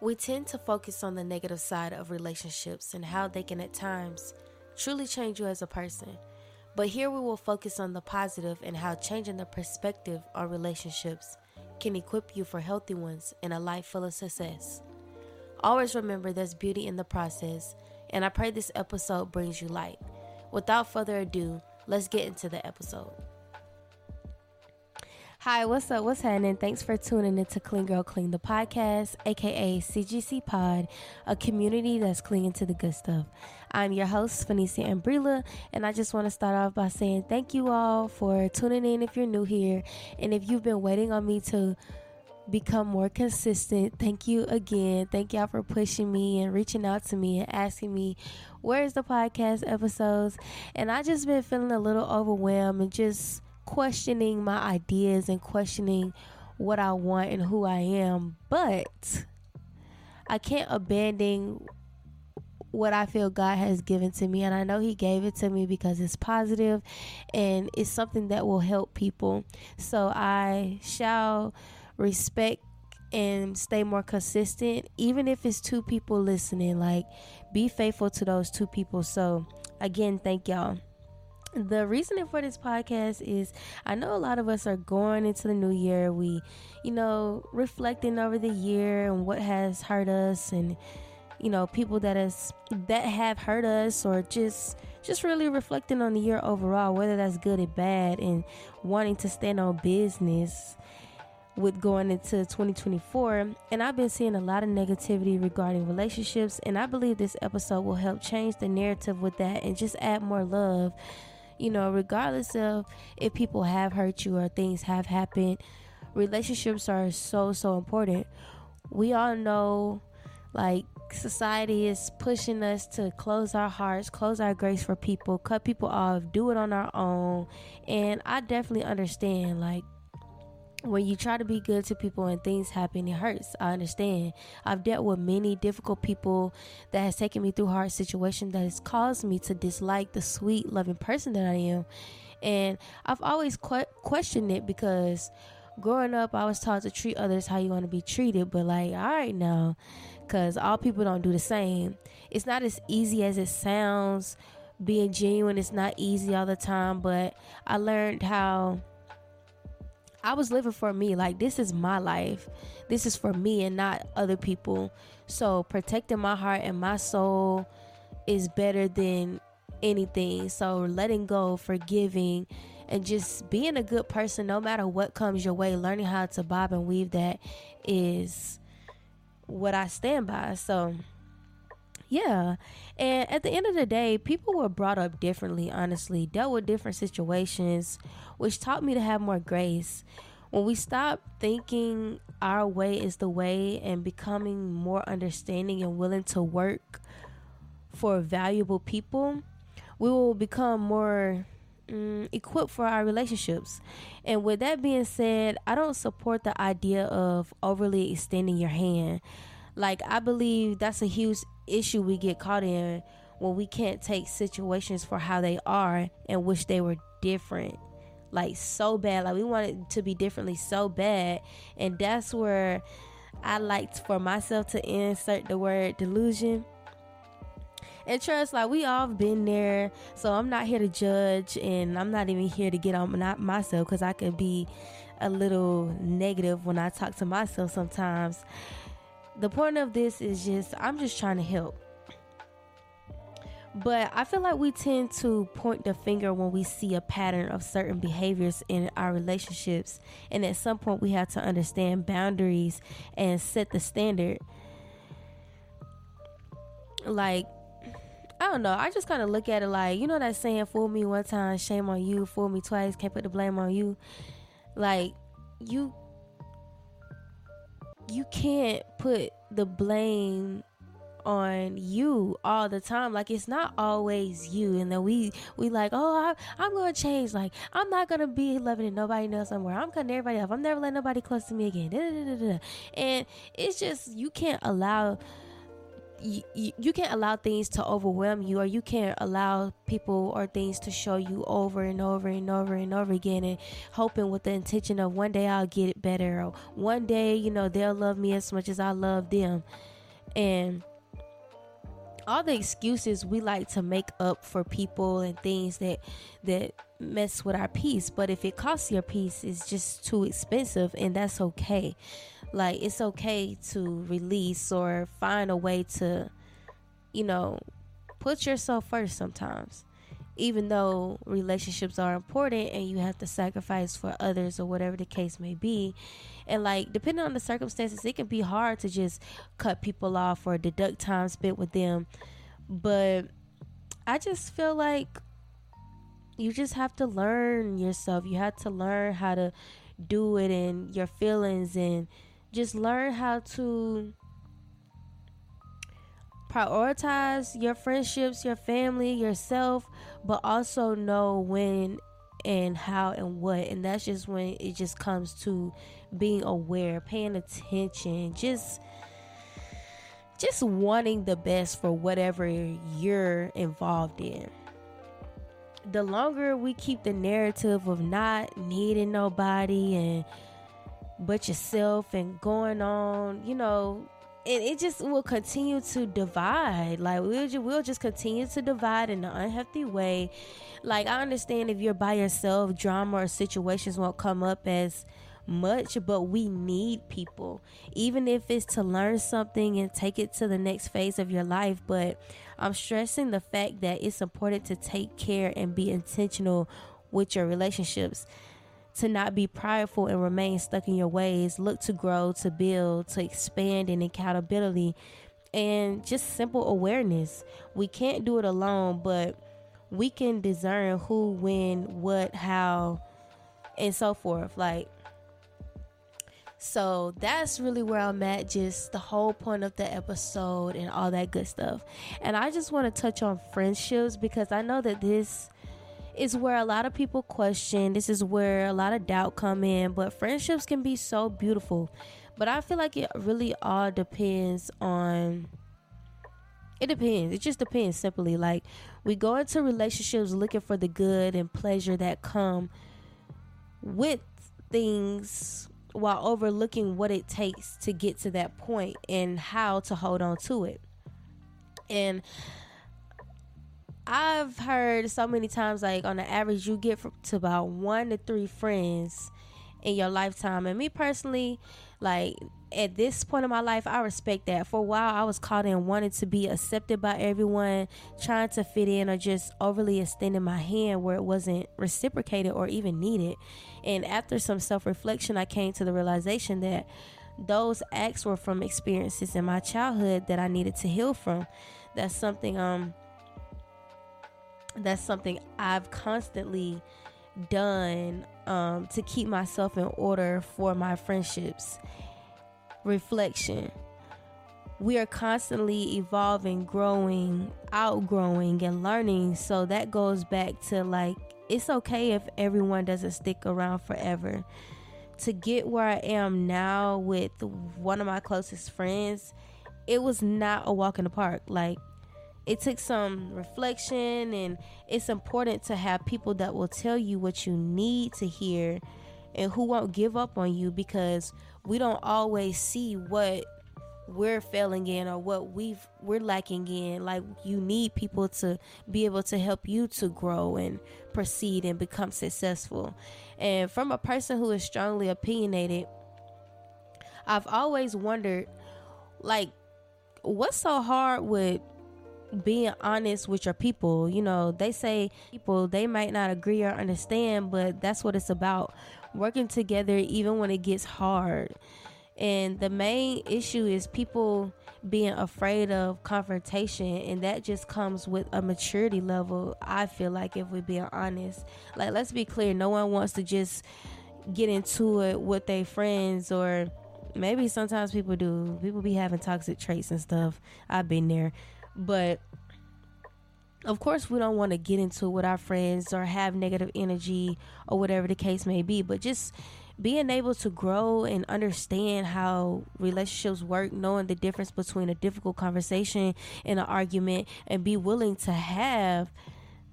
We tend to focus on the negative side of relationships and how they can at times truly change you as a person. But here we will focus on the positive and how changing the perspective on relationships can equip you for healthy ones and a life full of success. Always remember there's beauty in the process, and I pray this episode brings you light. Without further ado, let's get into the episode. Hi, what's up? What's happening? Thanks for tuning into Cling Girl Cling, the podcast, aka CGC Pod, a community that's clinging to the good stuff. I'm your host, Fanessia Am'Breila, and I just want to start off by saying thank you all for tuning in if you're new here. And if you've been waiting on me to become more consistent. Thank you again. Thank y'all for pushing me and reaching out to me and asking me where's the podcast episodes. And I just been feeling a little overwhelmed and just questioning my ideas and questioning what I want and who I am, but I can't abandon what I feel God has given to me. And I know He gave it to me because it's positive and it's something that will help people. So I shall respect and stay more consistent, even if it's two people listening. Like, be faithful to those two people. So, again, thank y'all the reasoning for this podcast is I know a lot of us are going into the new year. We, you know, reflecting over the year and what has hurt us and you know, people that has that have hurt us or just just really reflecting on the year overall, whether that's good or bad and wanting to stand on business with going into 2024 and I've been seeing a lot of negativity regarding relationships and I believe this episode will help change the narrative with that and just add more love you know, regardless of if people have hurt you or things have happened, relationships are so, so important. We all know, like, society is pushing us to close our hearts, close our grace for people, cut people off, do it on our own. And I definitely understand, like, when you try to be good to people and things happen, it hurts. I understand. I've dealt with many difficult people that has taken me through hard situations that has caused me to dislike the sweet, loving person that I am. And I've always que- questioned it because growing up, I was taught to treat others how you want to be treated. But like, all right now, because all people don't do the same. It's not as easy as it sounds. Being genuine is not easy all the time, but I learned how I was living for me. Like, this is my life. This is for me and not other people. So, protecting my heart and my soul is better than anything. So, letting go, forgiving, and just being a good person no matter what comes your way, learning how to bob and weave that is what I stand by. So, yeah. And at the end of the day, people were brought up differently, honestly, dealt with different situations, which taught me to have more grace. When we stop thinking our way is the way and becoming more understanding and willing to work for valuable people, we will become more mm, equipped for our relationships. And with that being said, I don't support the idea of overly extending your hand. Like, I believe that's a huge issue we get caught in when we can't take situations for how they are and wish they were different. Like so bad. Like we want it to be differently so bad. And that's where i liked for myself to insert the word delusion. And trust like we all been there. So i'm not here to judge and i'm not even here to get on not myself because i can be a little negative when i talk to myself sometimes the point of this is just I'm just trying to help. But I feel like we tend to point the finger when we see a pattern of certain behaviors in our relationships. And at some point, we have to understand boundaries and set the standard. Like, I don't know. I just kind of look at it like, you know, that saying, fool me one time, shame on you, fool me twice, can't put the blame on you. Like, you you can't put the blame on you all the time. Like it's not always you. And then we we like oh I, am gonna change. Like i'm not gonna be loving nobody else somewhere. I'm cutting everybody off. I'm never letting nobody close to me again. And it's just you can't allow you, you, can't allow things to overwhelm you or you can't allow people or things to show you over and over and over and over again and hoping with the intention of one day I'll get it better or one day you know they'll love me as much as I love them. And all the excuses we like to make up for people and things that that mess with our peace but if it costs your peace it's just too expensive and that's okay like it's okay to release or find a way to you know put yourself first sometimes. Even though relationships are important and you have to sacrifice for others or whatever the case may be. And like depending on the circumstances it can be hard to just cut people off or deduct time spent with them. But i just feel like you just have to learn yourself. You have to learn how to do it and your feelings and just learn how to prioritize your friendships, your family, yourself, but also know when and how and what. And that's just when it just comes to being aware, paying attention, just just wanting the best for whatever you're involved in. The longer we keep the narrative of not needing nobody and but yourself and going on, you know, and it just will continue to divide. Like we'll just, we'll just continue to divide in an unhealthy way. Like I understand if you're by yourself, drama or situations won't come up as much, but we need people, even if it's to learn something and take it to the next phase of your life. But I'm stressing the fact that it's important to take care and be intentional with your relationships to not be prideful and remain stuck in your ways. Look to grow, to build, to expand in accountability and just simple awareness. We can't do it alone, but we can discern who, when, what, how, and so forth. Like, so that's really where I'm at, just the whole point of the episode and all that good stuff. And I just want to touch on friendships because I know that this is where a lot of people question. This is where a lot of doubt come in. But friendships can be so beautiful. But I feel like it really all depends on. It depends. It just depends simply. Like we go into relationships looking for the good and pleasure that come with things while overlooking what it takes to get to that point and how to hold on to it. And I've heard so many times, like on the average, you get to about one to three friends in your lifetime. And me personally, like at this point in my life, I respect that. For a while, I was caught in wanting to be accepted by everyone, trying to fit in, or just overly extending my hand where it wasn't reciprocated or even needed. And after some self reflection, I came to the realization that those acts were from experiences in my childhood that I needed to heal from. That's something um that's something I've constantly done um, to keep myself in order for my friendships. Reflection. We are constantly evolving, growing, outgrowing, and learning. So that goes back to like, it's okay if everyone doesn't stick around forever. To get where I am now with one of my closest friends, it was not a walk in the park. Like, it took some reflection and it's important to have people that will tell you what you need to hear and who won't give up on you because we don't always see what we're failing in or what we've we're lacking in. Like you need people to be able to help you to grow and proceed and become successful. And from a person who is strongly opinionated i've always wondered like what's so hard with being honest with your people. You know, they say people they might not agree or understand, but that's what it's about. Working together even when it gets hard. And the main issue is people being afraid of confrontation and that just comes with a maturity level. I feel like if we're being honest. Like let's be clear, no one wants to just get into it with their friends or maybe sometimes people do. People be having toxic traits and stuff. I've been there but of course, we don't want to get into with our friends or have negative energy or whatever the case may be, but just being able to grow and understand how relationships work, knowing the difference between a difficult conversation and an argument, and be willing to have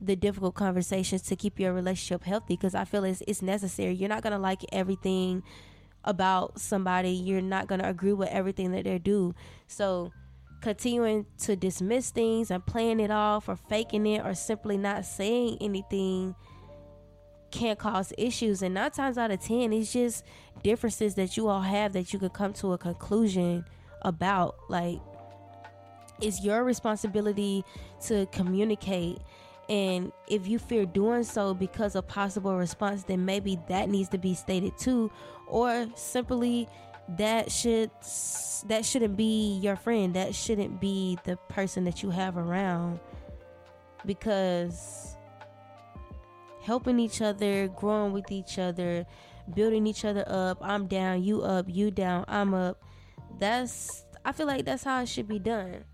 the difficult conversations to keep your relationship healthy because I feel it's, it's necessary. You're not going to like everything about somebody, you're not going to agree with everything that they do. So, continuing to dismiss things and playing it off or faking it or simply not saying anything can cause issues. And nine times out of ten it's just differences that you all have that you could come to a conclusion about. Like it's your responsibility to communicate. And if you fear doing so because of possible response then maybe that needs to be stated too. Or simply that should that shouldn't be your friend that shouldn't be the person that you have around because helping each other, growing with each other, building each other up. I'm down, you up, you down, I'm up. That's I feel like that's how it should be done.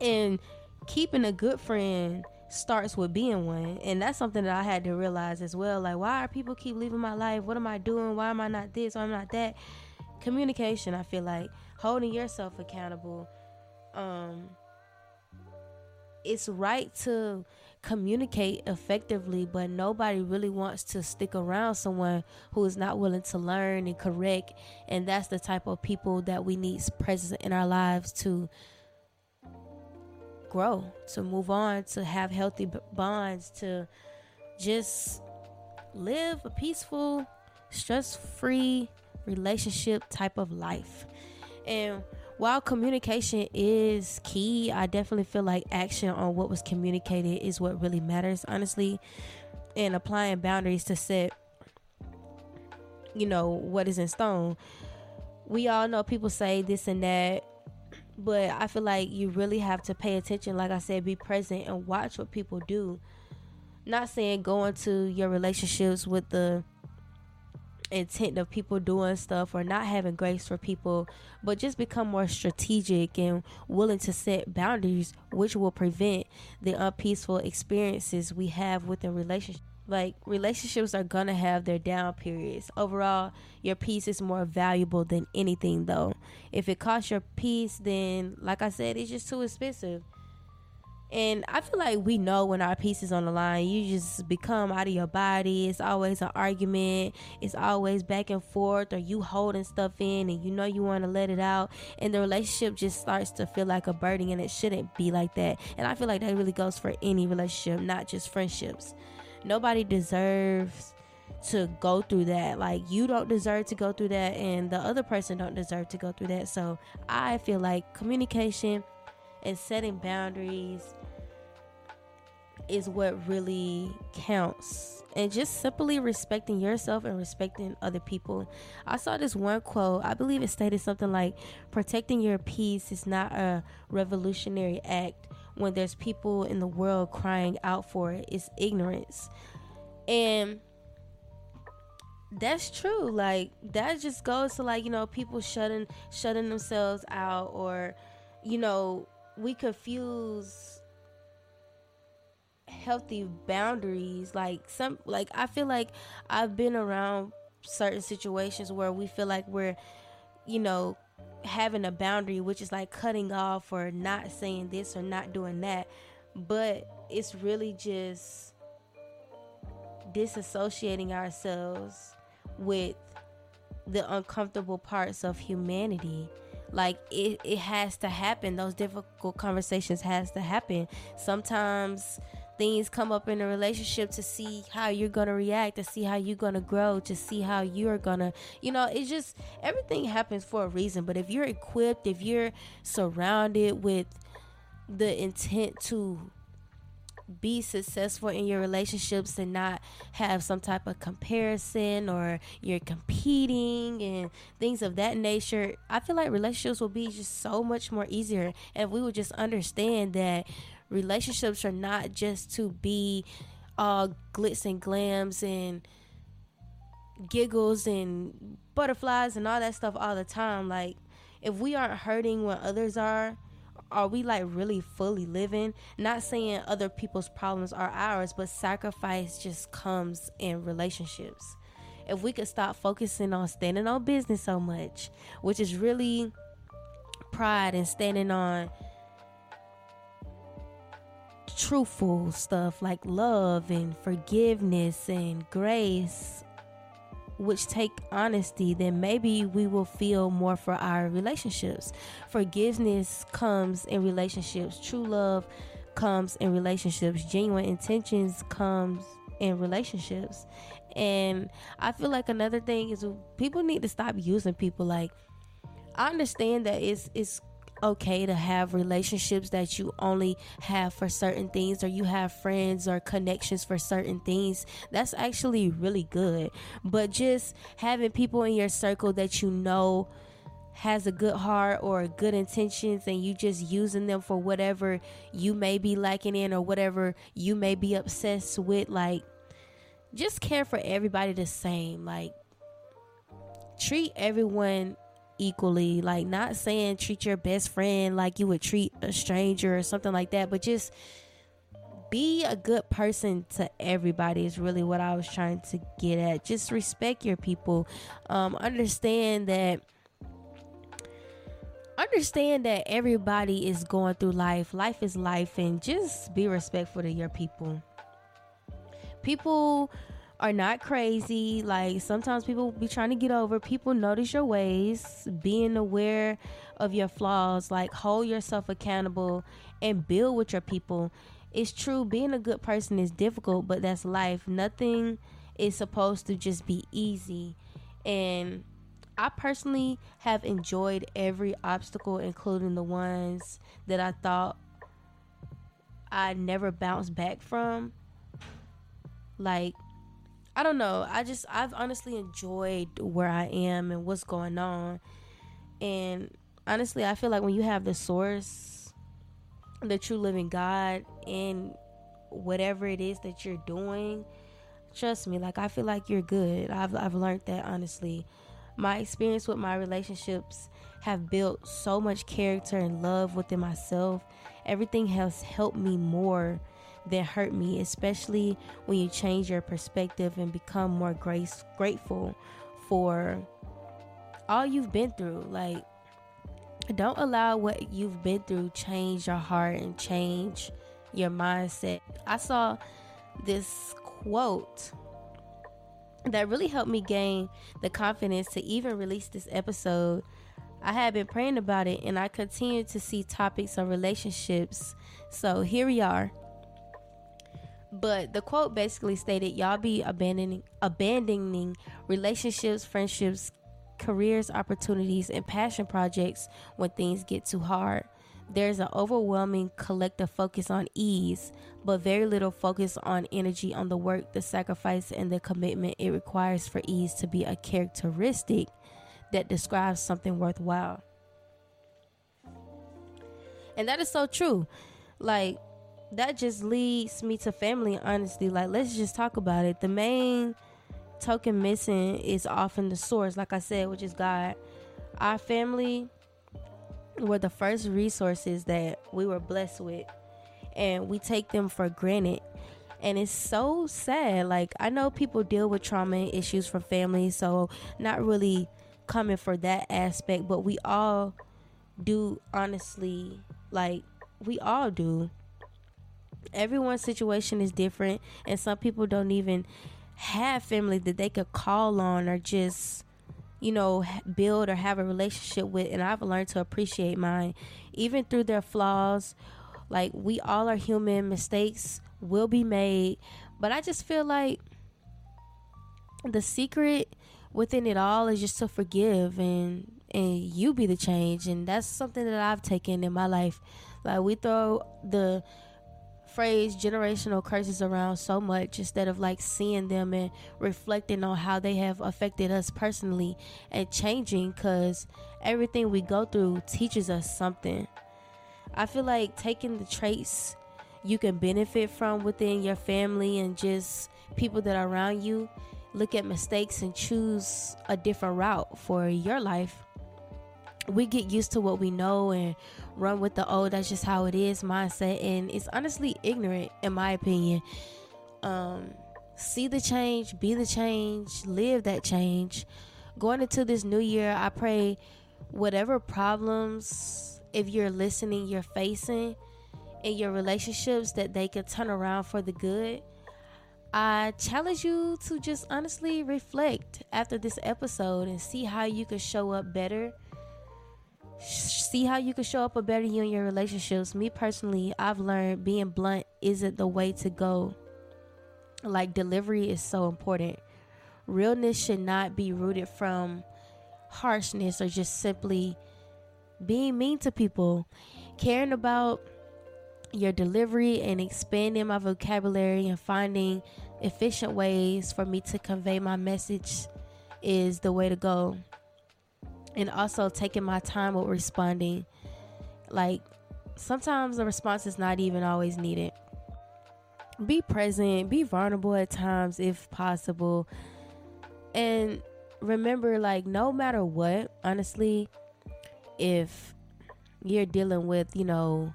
And keeping a good friend starts with being one and that's something that i had to realize as well. Like why are people keep leaving my life? What am i doing? Why am i not this? Why am i not that? Communication i feel like. Holding yourself accountable um it's right to communicate effectively, but nobody really wants to stick around someone who is not willing to learn and correct. And that's the type of people that we need present in our lives to grow, to move on, to have healthy bonds, to just live a peaceful, stress free relationship type of life. And while communication is key, I definitely feel like action on what was communicated is what really matters, honestly. And applying boundaries to set, you know, what is in stone. We all know people say this and that, but I feel like you really have to pay attention. Like I said, be present and watch what people do. Not saying go into your relationships with the intent of people doing stuff or not having grace for people, but just become more strategic and willing to set boundaries, which will prevent the unpeaceful experiences we have within relationships. Like relationships are gonna have their down periods. Overall, your peace is more valuable than anything, though. If it costs your peace, then like I said, it's just too expensive. And I feel like we know when our peace is on the line, you just become out of your body. It's always an argument. It's always back and forth, or you holding stuff in and you know you want to let it out. And the relationship just starts to feel like a burden, and it shouldn't be like that. And I feel like that really goes for any relationship, not just friendships. Nobody deserves to go through that. Like you don't deserve to go through that, and the other person don't deserve to go through that. So I feel like communication and setting boundaries is what really counts. And just simply respecting yourself and respecting other people. I saw this one quote, I believe it stated something like protecting your peace is not a revolutionary act when there's people in the world crying out for it. It's ignorance. And that's true. Like that just goes to like, you know, people shutting shutting themselves out or you know, we confuse healthy boundaries like some like i feel like i've been around certain situations where we feel like we're you know having a boundary which is like cutting off or not saying this or not doing that. But it's really just disassociating ourselves with the uncomfortable parts of humanity. Like it, it has to happen. Those difficult conversations has to happen. Sometimes things come up in a relationship to see how you're going to react to see how you're going to grow to see how you're going to you know it's just everything happens for a reason but if you're equipped if you're surrounded with the intent to be successful in your relationships and not have some type of comparison or you're competing and things of that nature, I feel like relationships will be just so much more easier. And if we would just understand that relationships are not just to be all glitz and glams and giggles and butterflies and all that stuff all the time. Like, if we aren't hurting when others are, are we like really fully living? Not saying other people's problems are ours, but sacrifice just comes in relationships. if we could stop focusing on standing on business so much, which is really pride and standing on truthful stuff like love and forgiveness and grace which take honesty, then maybe we will feel more for our relationships. Forgiveness comes in relationships. True love comes in relationships. Genuine intentions comes in relationships. And I feel like another thing is people need to stop using people like I understand that it's it's okay to have relationships that you only have for certain things or you have friends or connections for certain things. That's actually really good. But just having people in your circle that you know has a good heart or good intentions and you just using them for whatever you may be liking in or whatever you may be obsessed with like just care for everybody the same like treat everyone equally. Like, not saying treat your best friend like you would treat a stranger or something like that, but just be a good person to everybody is really what I was trying to get at. Just respect your people. Um, understand that understand that everybody is going through life. Life is life and just be respectful to your people. People are not crazy. Like sometimes people be trying to get over. People notice your ways, being aware of your flaws, like hold yourself accountable and build with your people. It's true, being a good person is difficult, but that's life. Nothing is supposed to just be easy. And I personally have enjoyed every obstacle, including the ones that I thought I never bounced back from. Like I don't know. I just I've honestly enjoyed where I am and what's going on. And honestly, I feel like when you have the source, the true living God in whatever it is that you're doing, trust me, like I feel like you're good. I've I've learned that honestly. My experience with my relationships have built so much character and love within myself. Everything has helped me more that hurt me, especially when you change your perspective and become more grace grateful for all you've been through. Like don't allow what you've been through change your heart and change your mindset. I saw this quote that really helped me gain the confidence to even release this episode. I had been praying about it and I continue to see topics of relationships. So here we are. But the quote basically stated, "Y'all be abandoning abandoning relationships, friendships, careers, opportunities, and passion projects when things get too hard." There's an overwhelming collective focus on ease, but very little focus on energy on the work, the sacrifice, and the commitment it requires for ease to be a characteristic that describes something worthwhile. And that is so true. Like, that just leads me to family honestly. Like let's just talk about it. The main token missing is often the source like i said which is god. Our family were the first resources that we were blessed with and we take them for granted. And it's so sad. Like i know people deal with trauma issues from family so not really coming for that aspect but we all do honestly. Like we all do everyone's situation is different and some people don't even have family that they could call on or just you know build or have a relationship with and I've learned to appreciate mine. Even through their flaws like we all are human mistakes will be made but I just feel like the secret within it all is just to forgive and and you be the change and that's something that I've taken in my life. Like we throw the phrase generational curses around so much instead of like seeing them and reflecting on how they have affected us personally and changing because everything we go through teaches us something. I feel like taking the traits you can benefit from within your family and just people that are around you, look at mistakes and choose a different route for your life we get used to what we know and run with the old that's just how it is mindset and it's honestly ignorant in my opinion um see the change, be the change, live that change. Going into this new year, I pray whatever problems, if you're listening, you're facing in your relationships, that they can turn around for the good. I challenge you to just honestly reflect after this episode and see how you can show up better. See how you can show up a better you in your relationships. Me personally, I've learned being blunt isn't the way to go. Like delivery is so important. Realness should not be rooted from harshness or just simply being mean to people. Caring about your delivery and expanding my vocabulary and finding efficient ways for me to convey my message is the way to go. And also taking my time with responding. Like sometimes the response is not even always needed. Be present, be vulnerable at times if possible. And remember, like, no matter what, honestly, if you're dealing with, you know,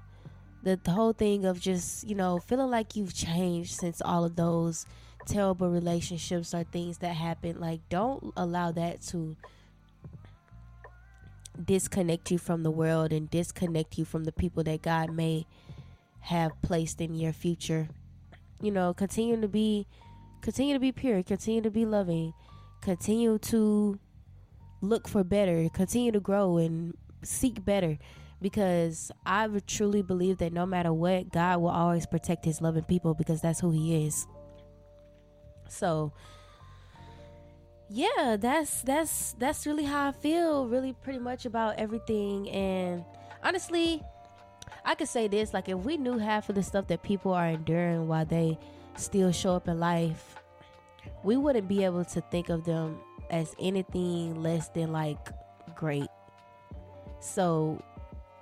the, the whole thing of just, you know, feeling like you've changed since all of those terrible relationships or things that happened, like, don't allow that to disconnect you from the world and disconnect you from the people that God may have placed in your future. You know, continue to be continue to be pure, continue to be loving, continue to look for better, continue to grow and seek better because I truly believe that no matter what, God will always protect his loving people because that's who he is. So yeah, that's that's that's really how I feel really pretty much about everything and honestly, I could say this like if we knew half of the stuff that people are enduring while they still show up in life, we wouldn't be able to think of them as anything less than like great. So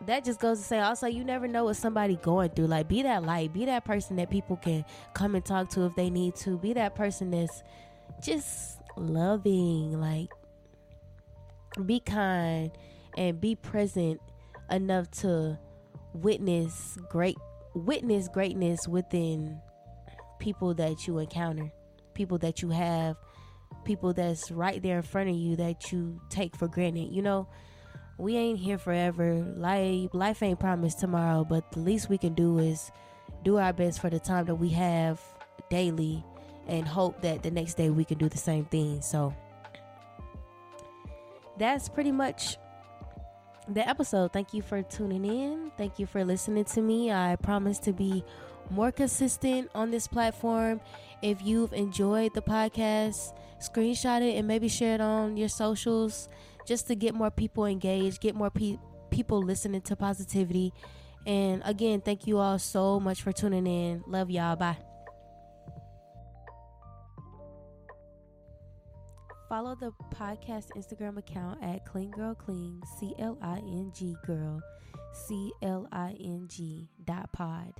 that just goes to say also you never know what somebody going through. Like be that light, be that person that people can come and talk to if they need to. Be that person that's just loving, like be kind and be present enough to witness great witness greatness within people that you encounter people that you have, people that's right there in front of you that you take for granted. You know, we ain't here forever. Life life ain't promised tomorrow, but the least we can do is do our best for the time that we have daily and hope that the next day we can do the same thing. So that's pretty much the episode. Thank you for tuning in. Thank you for listening to me. I promise to be more consistent on this platform. If you've enjoyed the podcast, screenshot it and maybe share it on your socials just to get more people engaged, get more pe- people listening to positivity. And again, thank you all so much for tuning in. Love y'all. Bye. Follow the podcast Instagram account at Cling Girl Cling, C L I N G Girl, C L I N G dot pod.